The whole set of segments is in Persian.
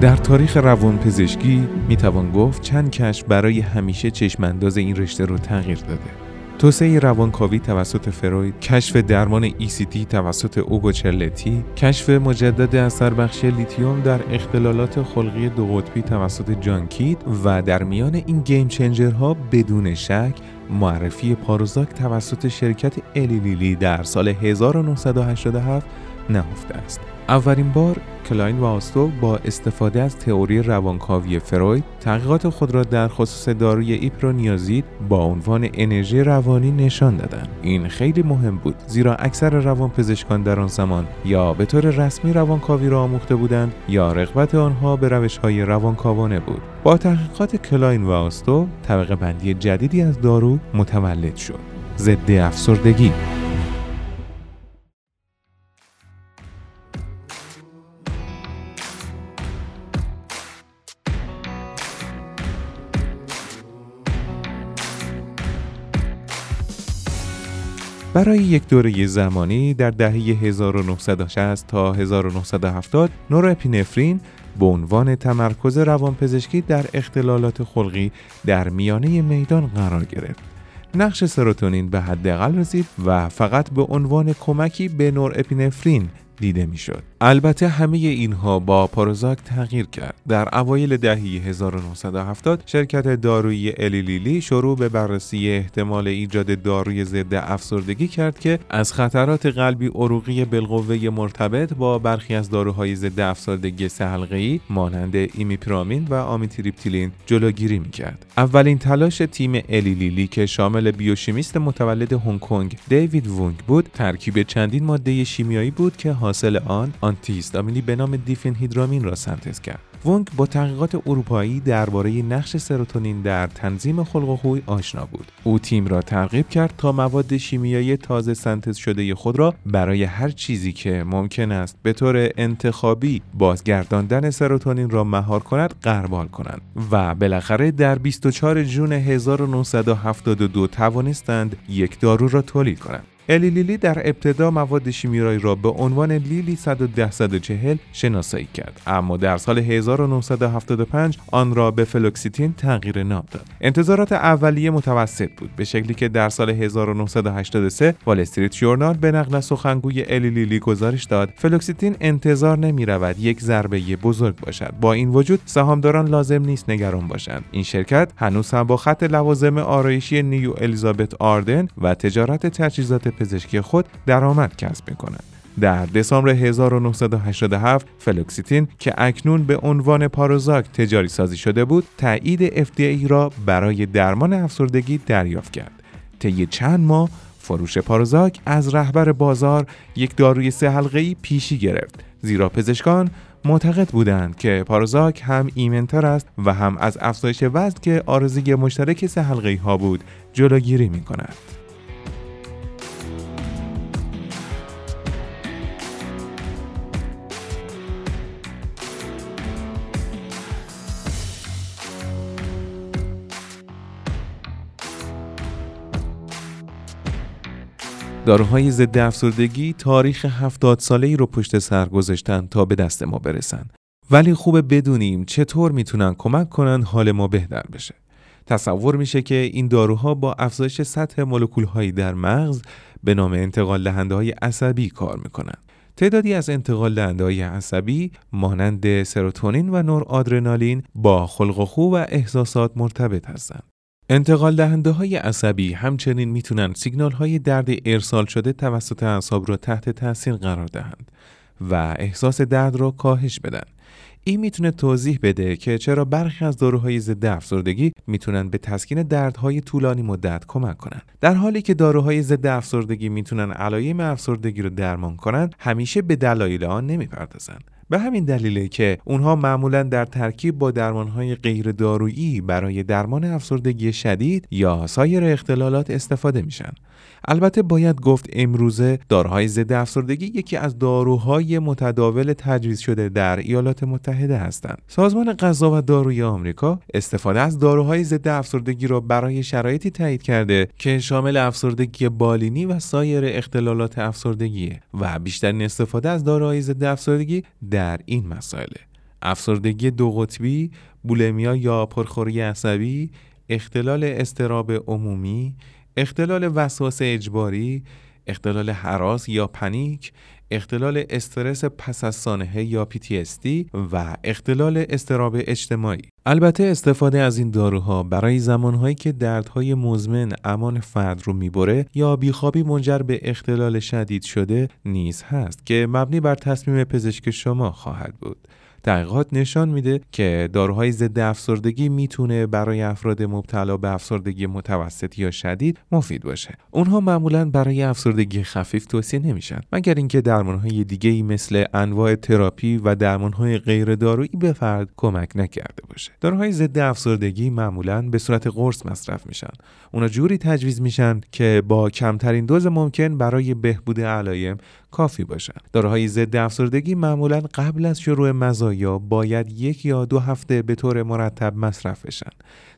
در تاریخ روان پزشکی می توان گفت چند کشف برای همیشه چشمانداز این رشته رو تغییر داده. توسعه روانکاوی توسط فروید، کشف درمان ECT توسط اوگو چرلتی، کشف مجدد اثر بخشی لیتیوم در اختلالات خلقی دو قطبی توسط جان کید و در میان این game changer ها بدون شک معرفی پروزاک توسط شرکت Eli Lilly در سال 1987 نهفته است. اولین بار کلاین و اوستو با استفاده از تئوری روانکاوی فروید تحقیقات خود را در خصوص داروی ایپرونیازید با عنوان انرژی روانی نشان دادند این خیلی مهم بود زیرا اکثر روانپزشکان در آن زمان یا به طور رسمی روانکاوی را آموخته بودند یا رغبت آنها به روشهای روانکاوانه بود. با تحقیقات کلاین و اوستو طبقه بندی جدیدی از دارو متولد شد. ضد افسردگی. برای یک دوره زمانی در دهه 1960 تا 1970 نوراپینفرین به عنوان تمرکز روانپزشکی در اختلالات خلقی در میانه میدان قرار گرفت. نقش سروتونین به حداقل رسید و فقط به عنوان کمکی به نوراپینفرین دیده می‌شد. البته همه اینها با پاروزاک تغییر کرد. در اوایل دهه 1970 شرکت دارویی الیلیلی شروع به بررسی احتمال ایجاد داروی ضد افسردگی کرد که از خطرات قلبی عروقی بالقوه مرتبط با برخی از داروهای ضد افسردگی سهلقه‌ای مانند ایمیپرامین و آمیتریپتیلین جلوگیری می‌کرد. اولین تلاش تیم الیلیلی که شامل بیوشیمیست متولد هنگ کنگ دیوید وونگ بود، ترکیب چندین ماده شیمیایی بود که حاصل آن آنتیهیستامینی به نام دیفنهیدرامین را سنتز کرد. ونگ با تحقیقات اروپایی درباره نقش سروتونین در تنظیم خلق و خوی آشنا بود. او تیم را ترغیب کرد تا مواد شیمیایی تازه سنتز شده خود را برای هر چیزی که ممکن است به طور انتخابی بازگرداندن سروتونین را مهار کند غربال کنند و بالاخره در 24 جون 1972 توانستند یک دارو را تولید کنند. Eli Lilly در ابتدا مواد شیمیایی را به عنوان Lilly 110 شناسایی کرد. اما در سال 1975 آن را به فلوکستین تغییر نام داد. انتظارات اولیه متوسط بود به شکلی که در سال 1983 وال استریت ژورنال به نقل سخنگوی Eli Lilly گزارش داد فلوکستین انتظار نمی رود یک ضربه بزرگ باشد. با این وجود سهامداران لازم نیست نگران باشند. این شرکت هنوز هم با خط لوازم آرایشی نیو Elizabeth Arden و تجارت تجهیزات پزشکی خود درآمد کسب می کند. در دسامبر 1987 فلوکستین که اکنون به عنوان پروزاک تجاری سازی شده بود تایید FDA را برای درمان افسردگی دریافت کرد طی چند ماه فروش پاروزاک از رهبر بازار یک داروی سه حلقه‌ای پیشی گرفت زیرا پزشکان معتقد بودند که پاروزاک هم ایمنتر است و هم از افزایش وزن که آرزوی مشترک سه حلقه‌ای ها بود جلوگیری می کند. داروهای ضد افسردگی تاریخ هفتاد ساله ای رو پشت سر گذاشتن تا به دست ما برسن. ولی خوبه بدونیم چطور می‌تونن کمک کنن حال ما بهتر بشه. تصور میشه که این داروها با افزایش سطح مولکول هایی در مغز به نام انتقال دهنده های عصبی کار می‌کنن. تعدادی از انتقال دهنده های عصبی مانند سروتونین و نور آدرنالین با خلق و خو و احساسات مرتبط هستند. انتقال دهنده های عصبی همچنین می‌تونن سیگنال های درد ارسال شده توسط اعصاب را تحت تاثیر قرار دهند و احساس درد را کاهش بدن. این می‌تونه توضیح بده که چرا برخی از داروهای ضد افسردگی می‌تونن به تسکین دردهای طولانی مدت کمک کنند. در حالی که داروهای ضد افسردگی می‌تونن علایم افسردگی رو درمان کنند همیشه به دلایل آن نمی‌پردازند به همین دلیله که اونها معمولا در ترکیب با درمانهای غیر دارویی برای درمان افسردگی شدید یا سایر اختلالات استفاده میشن. البته باید گفت امروزه داروهای ضد افسردگی یکی از داروهای متداول تجویز شده در ایالات متحده هستند. سازمان غذا و داروی آمریکا استفاده از داروهای ضد افسردگی را برای شرایطی تایید کرده که شامل افسردگی بالینی و سایر اختلالات افسردگی و بیشترین استفاده از داروهای ضد افسردگی در این مسائل افسردگی دو قطبی، بولمیا یا پرخوری عصبی، اختلال استراب عمومی، اختلال وسواس اجباری، اختلال حراس یا پنیک، اختلال استرس پس از سانحه یا PTSD و اختلال استراب اجتماعی. البته استفاده از این داروها برای زمانهایی که دردهای مزمن امان فرد رو می‌بره یا بیخوابی منجر به اختلال شدید شده نیز هست که مبنی بر تصمیم پزشک شما خواهد بود. تحقیقات نشان میده که داروهای ضد افسردگی می‌تونه برای افراد مبتلا به افسردگی متوسط یا شدید مفید باشه. اونها معمولا برای افسردگی خفیف توصیه نمیشن مگر اینکه درمانهای دیگه ای مثل انواع تراپی و درمانهای غیر دارویی به فرد کمک نکرده باشه. داروهای ضد افسردگی معمولا به صورت قرص مصرف میشن. اونا جوری تجویز میشن که با کمترین دوز ممکن برای بهبود علایم کافی باشن. داروهای ضد افسردگی معمولا قبل از شروع مزایا باید یک یا دو هفته به طور مرتب مصرف بشن.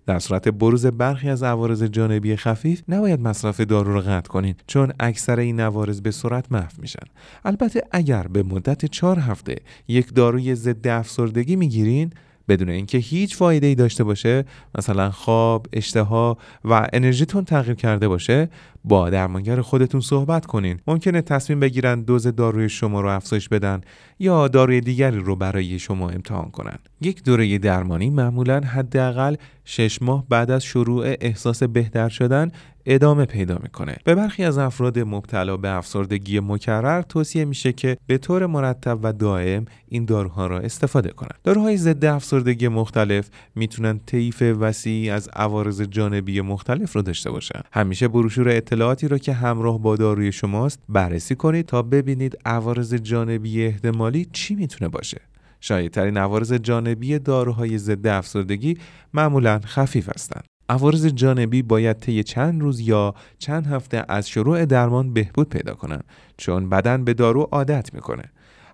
در صورت بروز برخی از عوارض جانبی خفیف نباید مصرف دارو رو قطع کنین چون اکثر این عوارض به سرعت محو میشن البته اگر به مدت چهار هفته یک داروی ضد افسردگی می‌گیرین بدون اینکه هیچ فایده ای داشته باشه مثلا خواب، اشتها و انرژیتون تغییر کرده باشه با درمانگر خودتون صحبت کنین. ممکنه تصمیم بگیرن دوز داروی شما رو افزایش بدن یا داروی دیگری رو برای شما امتحان کنن. یک دوره درمانی معمولا حداقل 6 ماه بعد از شروع احساس بهتر شدن ادامه پیدا می‌کنه. به برخی از افراد مبتلا به افسردگی مکرر توصیه میشه که به طور مرتب و دائم این داروها را استفاده کنند. داروهای ضد افسردگی مختلف می‌تونن طیف وسیعی از عوارض جانبی مختلف رو داشته باشن. همیشه بروشور اطلاعاتی را که همراه با داروی شماست بررسی کنید تا ببینید عوارض جانبی احتمالی چی می‌تونه باشه. شایدترین عوارض جانبی داروهای ضد افسردگی معمولا خفیف هستند. عوارض جانبی باید طی چند روز یا چند هفته از شروع درمان بهبود پیدا کنند چون بدن به دارو عادت می‌کنه.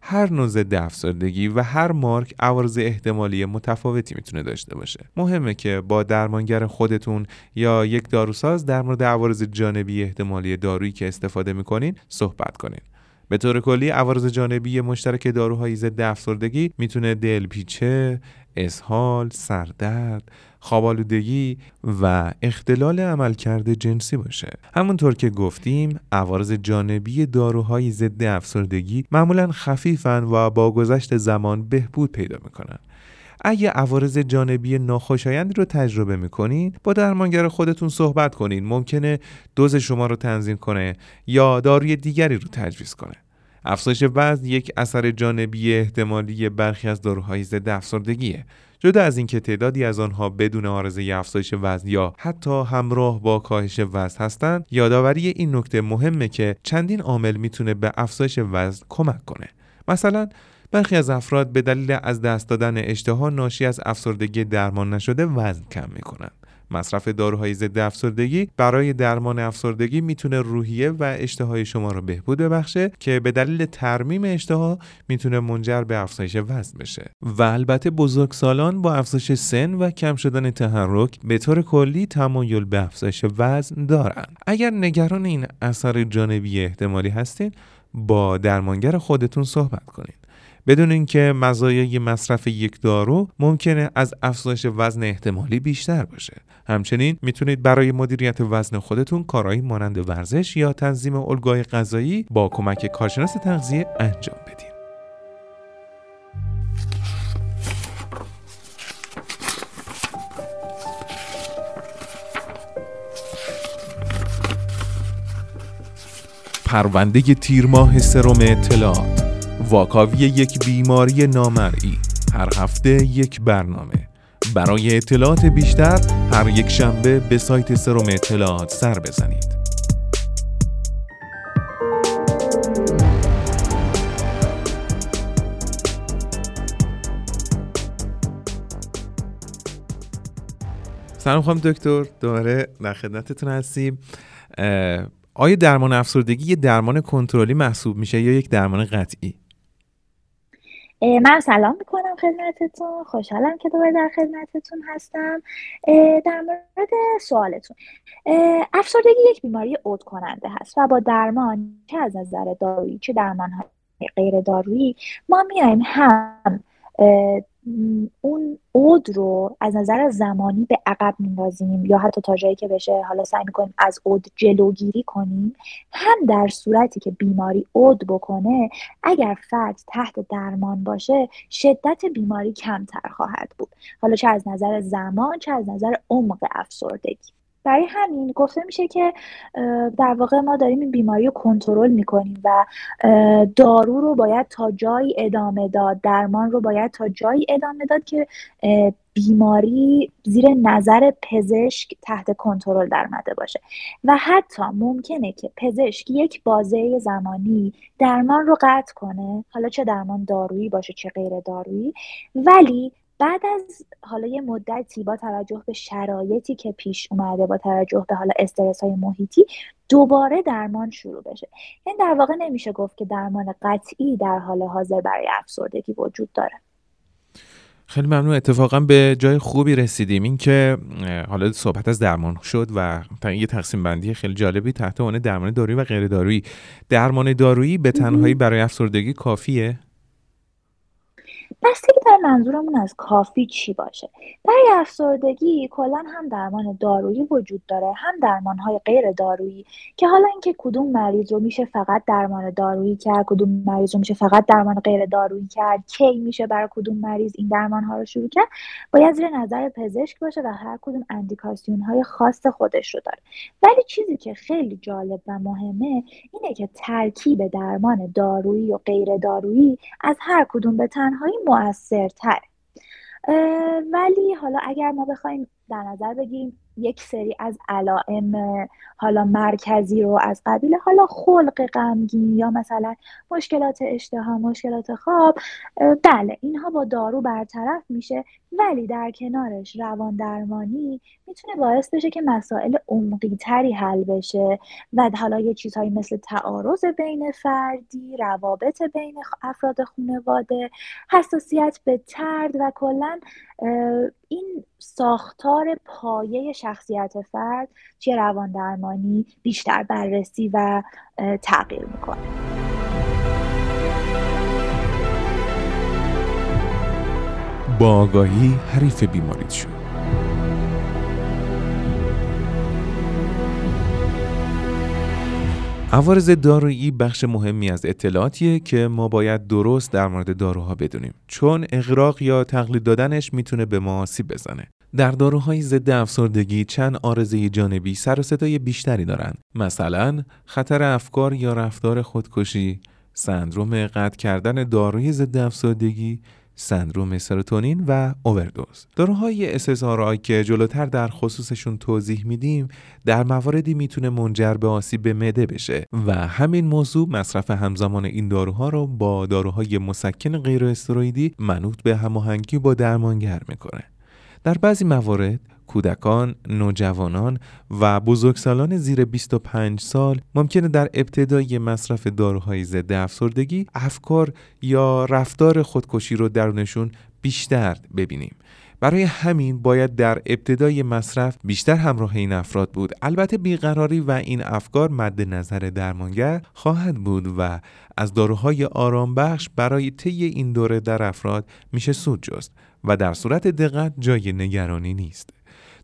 هر نوع ضد افسردگی و هر مارک عوارض احتمالی متفاوتی می‌تونه داشته باشه. مهمه که با درمانگر خودتون یا یک داروساز در مورد عوارض جانبی احتمالی دارویی که استفاده می‌کنین صحبت کنین. به طور کلی عوارض جانبی مشترک داروهای ضد افسردگی می‌تونه دلپیچه، اسهال، سردرد، خوابالودگی و اختلال عملکرد جنسی باشه. همونطور که گفتیم عوارض جانبی داروهای ضد افسردگی معمولا خفیفن و با گذشت زمان بهبود پیدا می‌کنن. اگه عوارض جانبی ناخوشایندی رو تجربه می‌کنین با درمانگر خودتون صحبت کنین. ممکنه دوز شما رو تنظیم کنه یا داروی دیگری رو تجویز کنه. افزایش وزن یک اثر جانبی احتمالی برخی از داروهای ضد افسردگیه. جدا از اینکه تعدادی از آنها بدون آرزه افزایش وزن یا حتی همراه با کاهش وزن هستند یادآوری این نکته مهمه که چندین عامل می‌تونه به افزایش وزن کمک کنه. مثلا برخی از افراد به دلیل از دست دادن اشتها ناشی از افسردگی درمان نشده وزن کم می‌کنند. مصرف داروهای ضد افسردگی برای درمان افسردگی می‌تونه روحیه و اشتهای شما رو بهبود ببخشه که به دلیل ترمیم اشتها می‌تونه منجر به افزایش وزن بشه. و البته بزرگسالان با افزایش سن و کم شدن تحرک به طور کلی تمایل به افزایش وزن دارن اگر نگران این اثر جانبی احتمالی هستین با درمانگر خودتون صحبت کنید بدون اینکه مزایای مصرف یک دارو ممکنه از افزایش وزن احتمالی بیشتر باشه. همچنین می‌تونید برای مدیریت وزن خودتون کارهایی مانند ورزش یا تنظیم الگوی غذایی با کمک کارشناس تغذیه انجام بدید پرونده تیر ماه سرم اطلاعات واکاوی یک بیماری نامرئی. هر هفته یک برنامه. برای اطلاعات بیشتر هر یک شنبه به سایت سروم اطلاعات سر بزنید. سلام خانم دکتر دوباره در خدمتتون هستیم. آیا درمان افسردگی یه درمان کنترلی محسوب میشه یا یک درمان قطعی؟ من سلام می‌کنم خدمتتون. خوشحالم که دوباره در خدمتتون هستم. در مورد سوالتون. افسردگی یک بیماری عود کننده هست و با درمان چه از نظر دارویی چه درمان های غیر دارویی ما میایم هم اون عود رو از نظر زمانی به عقب میندازیم یا حتی تا جایی که بشه حالا سعی می‌کنیم از عود جلوگیری کنیم هم در صورتی که بیماری عود بکنه اگر فرد تحت درمان باشه شدت بیماری کمتر خواهد بود. حالا چه از نظر زمان چه از نظر عمق افسردگی. برای همین گفته میشه که در واقع ما داریم این بیماری رو کنترل می‌کنیم و دارو رو باید تا جایی ادامه داد درمان رو باید تا جایی ادامه داد که بیماری زیر نظر پزشک تحت کنترل درمده باشه. و حتی ممکنه که پزشک یک بازه زمانی درمان رو قطع کنه حالا چه درمان دارویی باشه چه غیر دارویی ولی بعد از حالا یه مدتی با توجه به شرایطی که پیش اومده با توجه به حالا استرس های محیطی دوباره درمان شروع بشه. یعنی در واقع نمیشه گفت که درمان قطعی در حال حاضر برای افسردگی وجود داره. خیلی ممنون. اتفاقا به جای خوبی رسیدیم. این که حالا صحبت از درمان شد و یه تقسیم بندی خیلی جالبی تحت عنوان درمان دارویی و غیر دارویی درمان دارویی به تنهایی برای افسردگی کافیه؟ بستگی داره منظورمون از کافی چی باشه. برای افسردگی کلا هم درمان دارویی وجود داره هم درمان های غیر دارویی که حالا اینکه کدوم مریض رو میشه فقط درمان دارویی کرد کدوم مریض رو میشه فقط درمان غیر دارویی کرد کی میشه برای کدوم مریض این درمان ها رو شروع کرد باید زیر نظر پزشک باشه و هر کدوم اندیکاسیون های خاص خودش رو داره. ولی چیزی که خیلی جالب و مهمه اینه که ترکیب درمان دارویی و غیر دارویی از هر کدوم به تنهایی موثرتر. ولی حالا اگر ما بخوایم در نظر بگیریم یک سری از علائم حالا مرکزی رو از قبیل حالا خلق غمگین یا مثلا مشکلات اشتها مشکلات خواب بله اینها با دارو برطرف میشه ولی در کنارش روان درمانی می‌تونه باعث بشه که مسائل عمقی تری حل بشه و حالا یه چیزهایی مثل تعارض بین فردی روابط بین افراد خانواده حساسیت به ترد و کلا این ساختار پایه شخصیت فرد چه روان درمانی بیشتر بررسی و تغییر می‌کنه. با آگاهی حریف بیماریت شد عوارض دارویی بخش مهمی از اطلاعاتیه که ما باید درست در مورد داروها بدونیم. چون اغراق یا تقلید دادنش می‌تونه به ما آسیب بزنه. در داروهای ضد افسردگی چند آرزه جانبی سر و صدای بیشتری دارند. مثلا خطر افکار یا رفتار خودکشی سندروم قطع کردن داروی ضد افسردگی سندروم سروتونین و اووردوز. داروهای SSRI که جلوتر در خصوصشون توضیح میدیم در مواردی می‌تونه منجر به آسیب به معده بشه و همین موضوع مصرف همزمان این داروها رو با داروهای مسکن غیر استروئیدی منوط به هماهنگی با درمانگر می‌کنه. در بعضی موارد کودکان، نوجوانان و بزرگسالان زیر 25 سال ممکنه در ابتدای مصرف داروهای ضد افسردگی افکار یا رفتار خودکشی رو درونشون بیشتر ببینیم. برای همین باید در ابتدای مصرف بیشتر همراه این افراد بود. البته بیقراری و این افکار مد نظر درمانگر خواهد بود و از داروهای آرام بخش برای طی این دوره در افراد میشه سود جست. و در صورت دقت جای نگرانی نیست.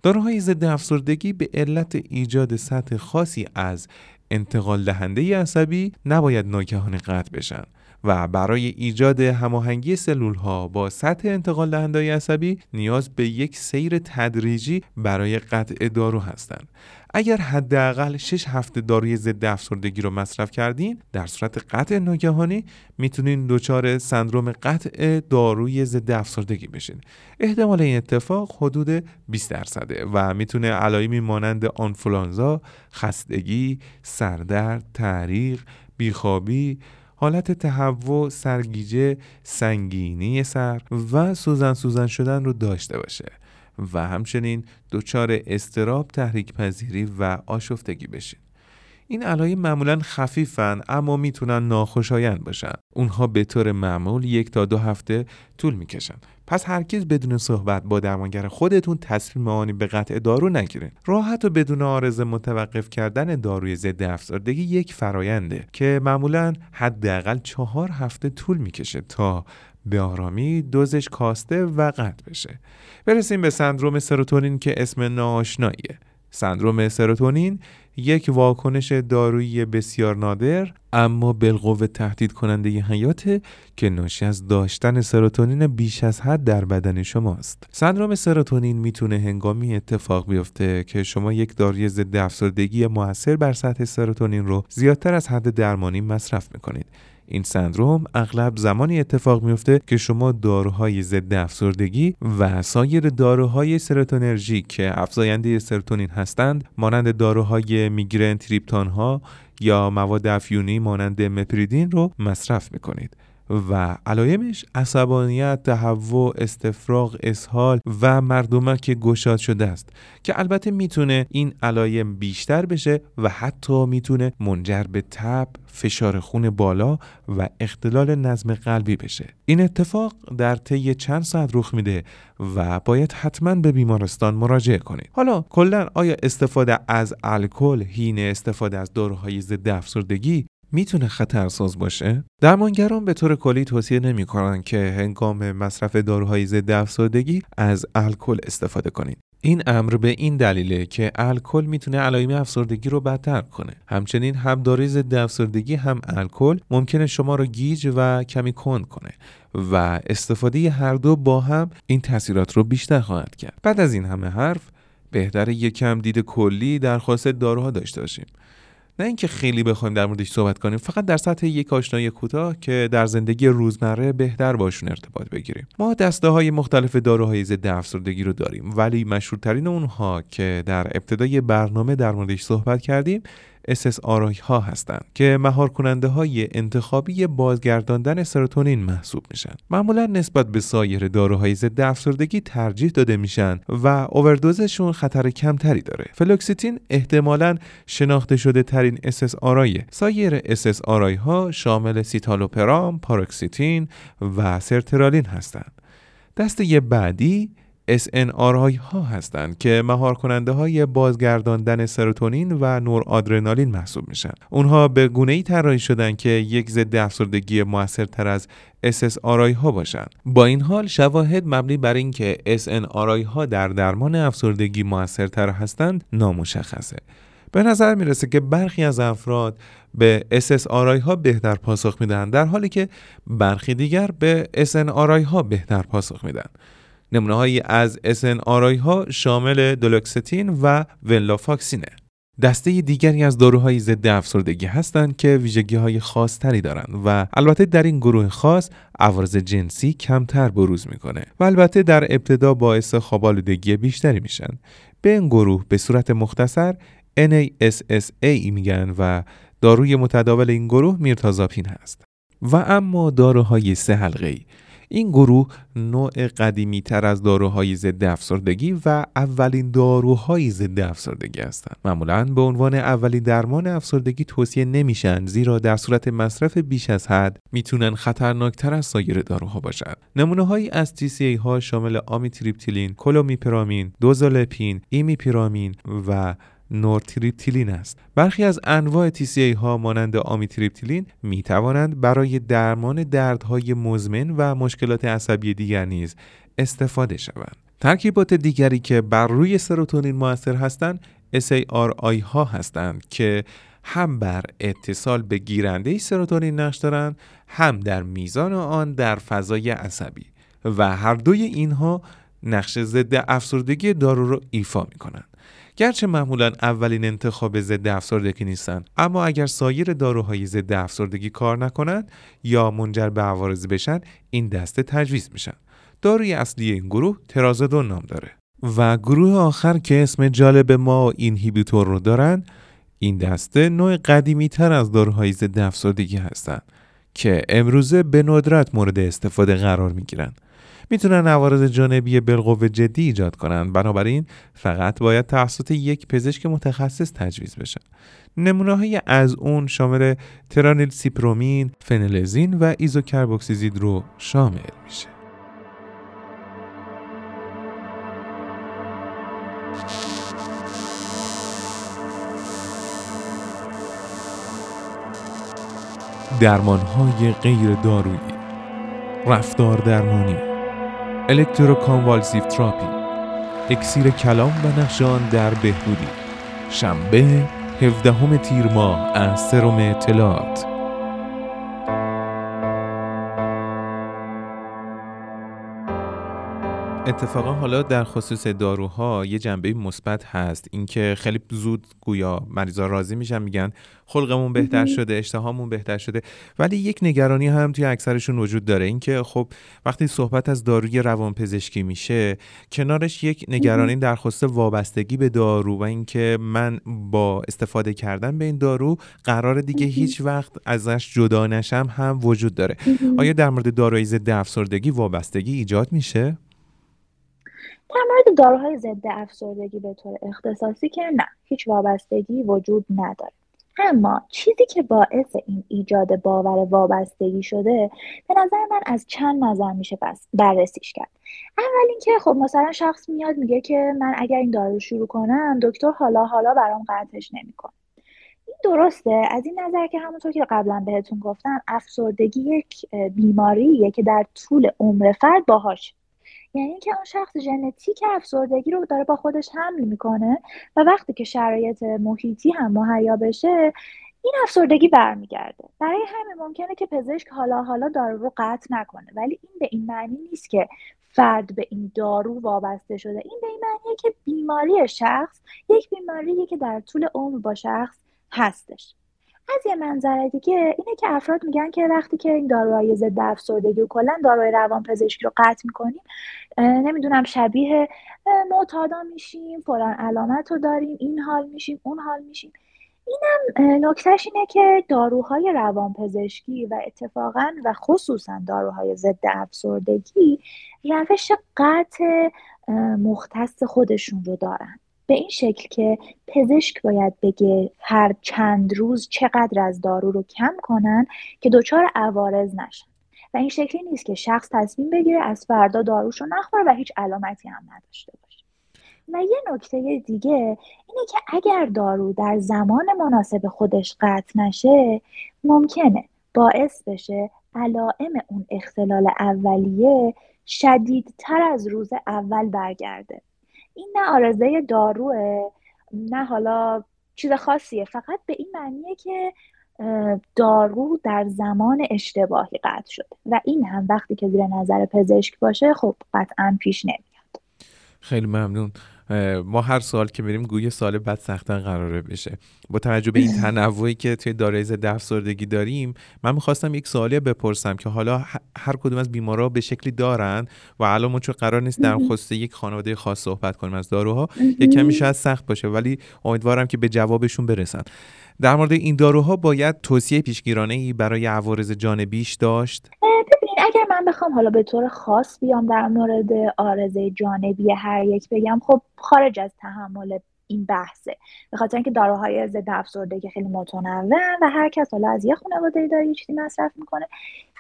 داروهای ضد افسردگی به علت ایجاد سطح خاصی از انتقال دهنده عصبی نباید ناگهان قطع بشن. و برای ایجاد هماهنگی سلول ها با سطح انتقال دهنده عصبی نیاز به یک سیر تدریجی برای قطع دارو هستند. اگر حداقل 6 هفته داروی ضد افسردگی رو مصرف کردین در صورت قطع ناگهانی می‌تونین دچار سندروم قطع داروی ضد افسردگی بشین. احتمال این اتفاق حدود 20 درصده و می‌تونه علائمی مانند آنفولانزا، خستگی، سردرد، تعریق، بیخوابی حالت تهوع، سرگیجه، سنگینی سر و سوزن سوزن شدن رو داشته باشه و همچنین دچار استراب تحریک پذیری و آشفتگی بشین. این علائم معمولا خفیفن اما می‌تونن ناخوشایند باشن. اونها به طور معمول یک تا دو هفته طول می‌کشن. پس هرگز بدون صحبت با درمانگر خودتون تصمیم آنی به قطع دارو نگیرین. راحت و بدون آرز متوقف کردن داروی ضد افسردگی یک فراینده که معمولا حداقل چهار هفته طول می‌کشه تا به آرامی دوزش کاسته و قطع بشه. برسیم به سندروم سروتونین که اسم ناآشناییه. سندروم سروتونین یک واکنش دارویی بسیار نادر اما بالقوه تهدید کننده ی حیاته که ناشی از داشتن سروتونین بیش از حد در بدن شماست. سندروم سروتونین می‌تونه هنگامی اتفاق بیفته که شما یک داروی ضد افسردگی موثر بر سطح سروتونین رو زیادتر از حد درمانی مصرف می‌کنید این سندروم اغلب زمانی اتفاق میفته که شما داروهای ضد افسردگی و سایر داروهای سروتونرژی که افزاینده سروتونین هستند مانند داروهای میگرن تریپتان ها یا مواد افیونی مانند مپریدین رو مصرف می‌کنید. و علایمش عصبانیت، تهوع، استفراغ، اسهال و مردمک گشاد شده است که البته می‌تونه این علایم بیشتر بشه و حتی می‌تونه منجر به تب، فشار خون بالا و اختلال نظم قلبی بشه. این اتفاق در طی چند ساعت رخ میده و باید حتما به بیمارستان مراجعه کنید. حالا کلا آیا استفاده از الکل حین استفاده از داروهای ضد افسردگی می‌تونه خطرساز باشه؟ درمانگران به طور کلی توصیه نمی‌کنن که هنگام مصرف داروهای ضد افسردگی از الکل استفاده کنید. این امر به این دلیله که الکل می‌تونه علائم افسردگی رو بدتر کنه. همچنین هم داروی ضد افسردگی هم الکل ممکنه شما رو گیج و کمی کند کنه و استفاده هر دو با هم این تاثیرات رو بیشتر خواهد کرد. بعد از این همه حرف بهتر یکم دید کلی در خصوص داروها داشته باشیم. نه اینکه خیلی بخوایم در موردش صحبت کنیم فقط در سطح یک آشنایی کوتاه که در زندگی روزمره بهتر باشون ارتباط بگیریم. ما دسته های مختلف داروهای ضد افسردگی رو داریم ولی مشهورترین اونها که در ابتدای برنامه در موردش صحبت کردیم SSRI ها هستند که مهار کننده های انتخابی بازگرداندن سروتونین محسوب میشن. معمولا نسبت به سایر داروهای ضد افسردگی ترجیح داده میشن و اووردوزشون خطر کمتری داره. فلوکسیتین احتمالا شناخته شده ترین SSRI سایر SSRI ها شامل سیتالوپرام، پاروکسیتین و سرترالین هستند. دسته بعدی SNRI ها هستند که مهار کننده های بازگرداندن سروتونین و نور آدرنالین محسوب میشن. اونها به گونه ای طراحی شدن که یک ضد افسردگی موثرتر از SSRI ها باشند. با این حال شواهد مبنی بر اینکه SNRI ها در درمان افسردگی موثرتر هستند نامشخصه. به نظر می‌رسه که برخی از افراد به SSRI ها بهتر پاسخ میدن در حالی که برخی دیگر به SNRI ها بهتر پاسخ میدن. نمونه هایی از SNRI ها شامل دولوکستین و ولافاکسینه. دسته دیگری از داروهای ضد افسردگی هستند که ویژگی های خاص تری دارند و البته در این گروه خاص عوارض جنسی کمتر بروز می‌کنه و البته در ابتدا باعث خوابالودگی بیشتری میشن به این گروه به صورت مختصر NASSA میگن و داروی متداول این گروه میرتازاپین هست و اما داروهای سه حلقه ای این گروه نوع قدیمی تر از داروهای ضد افسردگی و اولین داروهای ضد افسردگی هستند. معمولا به عنوان اولین درمان افسردگی توصیه نمیشن زیرا در صورت مصرف بیش از حد می‌تونن خطرناکتر از سایر داروها باشند. نمونه هایی از TCA ها شامل آمیتریپتیلین، کلومیپرامین، دوزولپین، ایمیپیرامین و نورتریپتیلین است. برخی از انواع TCA ها مانند آمیتریپتیلین می توانند برای درمان دردهای مزمن و مشکلات عصبی دیگر نیز استفاده شوند. ترکیبات دیگری که بر روی سروتونین موثر هستند SARI ها هستند که هم بر اتصال به گیرنده سروتونین نقش دارند هم در میزان آن در فضای عصبی و هر دوی اینها نقش ضد افسردگی دارو را ایفا می کنند. گرچه معمولا اولین انتخاب ضد افسردگی نیستن اما اگر سایر داروهای ضد افسردگی کار نکنند یا منجر به عوارض بشن این دسته تجویز میشن. داروی اصلی این گروه ترازدون نام داره. و گروه آخر که اسم جالب ما اینهیبیتور رو دارن این دسته نوع قدیمی تر از داروهای ضد افسردگی هستند که امروزه به ندرت مورد استفاده قرار می می‌تونن عوارض جانبی بالقوه جدی ایجاد کنند بنابراین فقط باید توسط یک پزشک متخصص تجویز بشن نمونه از اون شامل ترانیل سیپرومین، فنلزین و ایزوکربوکسیزید رو شامل میشه. درمان های غیر دارویی رفتار درمانی. الکتروکانوالسیو تراپی اکسیر کلام و نقشان در بهبودی. شنبه 17 تیر ماه از سرم اطلاعات اتفاقا حالا در خصوص داروها یه جنبه مثبت هست. اینکه خیلی زود گویا مریضا راضی میشن میگن خلقمون بهتر شده اشتهامون بهتر شده. ولی یک نگرانی هم توی اکثرشون وجود داره. اینکه خب وقتی صحبت از داروی روانپزشکی میشه کنارش یک نگرانی در خصوص وابستگی به دارو و اینکه من با استفاده کردن به این دارو قرار دیگه هیچ وقت ازش جدا نشم هم وجود داره. آیا در مورد داروی ضد افسردگی وابستگی ایجاد میشه؟ در مورد داروهای ضد افسردگی به طور اختصاصی که نه هیچ وابستگی وجود نداره. اما چیزی که باعث این ایجاد باور وابستگی شده به نظر من از چند نظر میشه بس بررسیش کرد. اول اینکه خب مثلا شخص میاد میگه که من اگر این دارو شروع کنم دکتر حالا حالا برام قطعش نمی‌کنه. این درسته؟ از این نظر که همونطور که قبلا بهتون گفتم افسردگی یک بیماریه که در طول عمر فرد باهاش یعنی اینکه اون شخص ژنتیک افسردگی رو داره با خودش حمل می‌کنه و وقتی که شرایط محیطی هم مهیا بشه این افسردگی برمیگرده. برای همین ممکنه که پزشک حالا حالا دارو رو قطع نکنه ولی این به این معنی نیست که فرد به این دارو وابسته شده. این به این معنیه که بیماری شخص یک بیماریه که در طول عمر با شخص هستش. از یه منظر دیگه اینه که افراد میگن که وقتی که این داروهای ضد افسردگی و کلا داروهای روانپزشکی رو قطع می‌کنیم نمی‌دونم شبیه معتادا میشیم فلان علامت رو داریم این حال میشیم اون حال میشیم. اینم نکتهش اینه که داروهای روانپزشکی و اتفاقا و خصوصا داروهای ضد افسردگی روش قطع مختص خودشون رو دارن. به این شکل که پزشک باید بگه هر چند روز چقدر از دارو رو کم کنن که دچار عوارض نشن. و این شکلی نیست که شخص تصمیم بگیره از فردا داروش رو نخوره و هیچ علامتی هم نداشته باشه. و یه نکته دیگه اینه که اگر دارو در زمان مناسب خودش قطع نشه ممکنه باعث بشه علائم اون اختلال اولیه شدیدتر از روز اول برگرده. این نه آرزه داروه نه حالا چیز خاصیه. فقط به این معنیه که دارو در زمان اشتباهی قطع شده و این هم وقتی که زیر نظر پزشک باشه خب قطعا پیش نمیاد. خیلی ممنون. ما هر سال که میریم گوی سال بعد سختن قراره بشه. با توجه به این تنوعی که توی دارای ضد افسردگی داریم من می‌خواستم یک سوالی بپرسم که حالا هر کدوم از بیمارا به شکلی دارن و الان ما چون قرار نیست در خصوص یک خانواده خاص صحبت کنیم از داروها یک کمی شاید سخت باشه ولی امیدوارم که به جوابشون برسن. در مورد این داروها باید توصیه پیشگیرانه ای برای عوارض جانبیش داشت؟ ببینید اگر من بخوام حالا به طور خاص بیام در مورد آرزه جانبی هر یک بگم خب خارج از تحمل این بحثه. به خاطر اینکه داروهای ضد افسردگی خیلی متنوع و هر کس حالا از یه خانواده داره یه چیزی مصرف می‌کنه.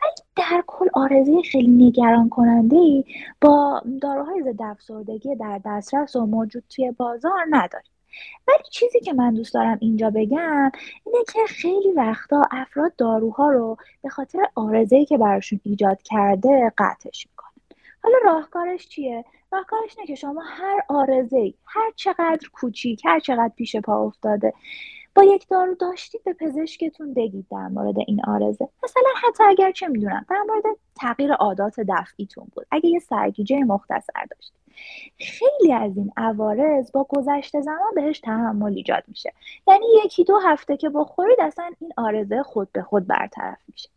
ولی در کل آرزه خیلی نگران کننده ای با داروهای ضد افسردگی در دسترس و موجود توی بازار نداریم ولی چیزی که من دوست دارم اینجا بگم اینه که خیلی وقتا افراد داروها رو به خاطر آرزه‌ای که براشون ایجاد کرده قطعش می‌کنن. حالا راهکارش چیه؟ راهکارش اینه که شما هر آرزه هر چقدر کوچیک هر چقدر پیش پا افتاده با یک دارو داشتید به پزشکتون بگید در مورد این آرزه. مثلا حتی اگر چه می‌دونم در مورد تغییر عادات دفعیتون بود. اگه یه سرگیجه مختصر داشتید. خیلی از این عوارض با گذشته زمان بهش تحمل ایجاد میشه. یعنی یکی دو هفته که بخورید اصلا این آرزه خود به خود برطرف میشه.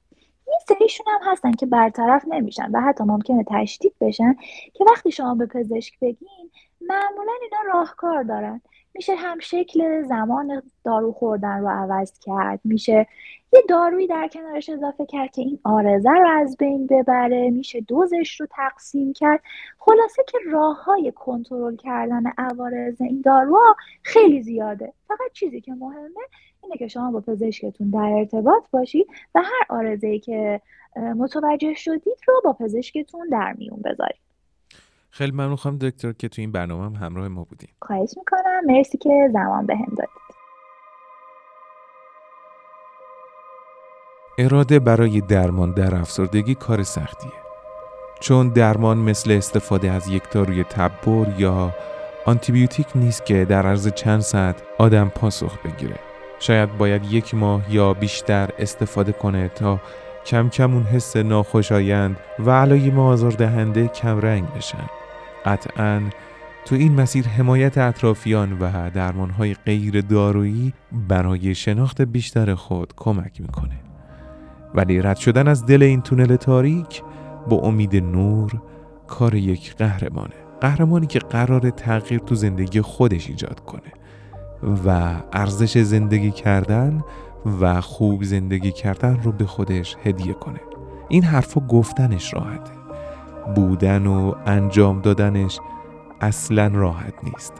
این سریشون هم هستن که برطرف نمیشن و حتی ممکنه تشدید بشن که وقتی شما به پزشک بگین معمولا اینا راهکار دارن. میشه هم شکل زمان دارو خوردن رو عوض کرد. میشه یه دارویی در کنارش اضافه کرد که این آرزه رو از بین ببره. میشه دوزش رو تقسیم کرد. خلاصه که راه های کنترل کردن عوارض این داروها خیلی زیاده. فقط چیزی که مهمه اینه که شما با پزشکتون در ارتباط باشید و هر آرزه که متوجه شدید رو با پزشکتون در میون بذارید. خیلی ممنون خواهم دکتر که تو این برنامه هم همراه ما بودیم خواهش می‌کنم. مرسی که زمان به هم دادید. اراده برای درمان در افسردگی کار سختیه. چون درمان مثل استفاده از یک داروی تبر یا آنتیبیوتیک نیست که در عرض چند ساعت آدم پاسخ بگیره. شاید باید یک ماه یا بیشتر استفاده کنه تا کم کم اون حس ناخوشایند و علایم آزاردهنده کم رنگ بشن. قطعا تو این مسیر حمایت اطرافیان و درمانهای غیر دارویی برای شناخت بیشتر خود کمک می‌کنه. ولی رد شدن از دل این تونل تاریک با امید نور کار یک قهرمانه. قهرمانی که قرار تغییر تو زندگی خودش ایجاد کنه و ارزش زندگی کردن و خوب زندگی کردن رو به خودش هدیه کنه. این حرفا گفتنش راحته. بودن و انجام دادنش اصلا راحت نیست.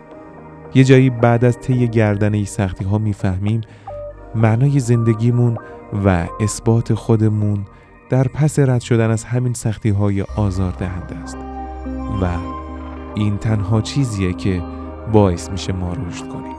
یه جایی بعد از طی گردن سختی ها می‌فهمیم معنای زندگیمون و اثبات خودمون در پس رد شدن از همین سختی های آزار دهنده است. و این تنها چیزیه که باعث میشه ما رشد کنیم.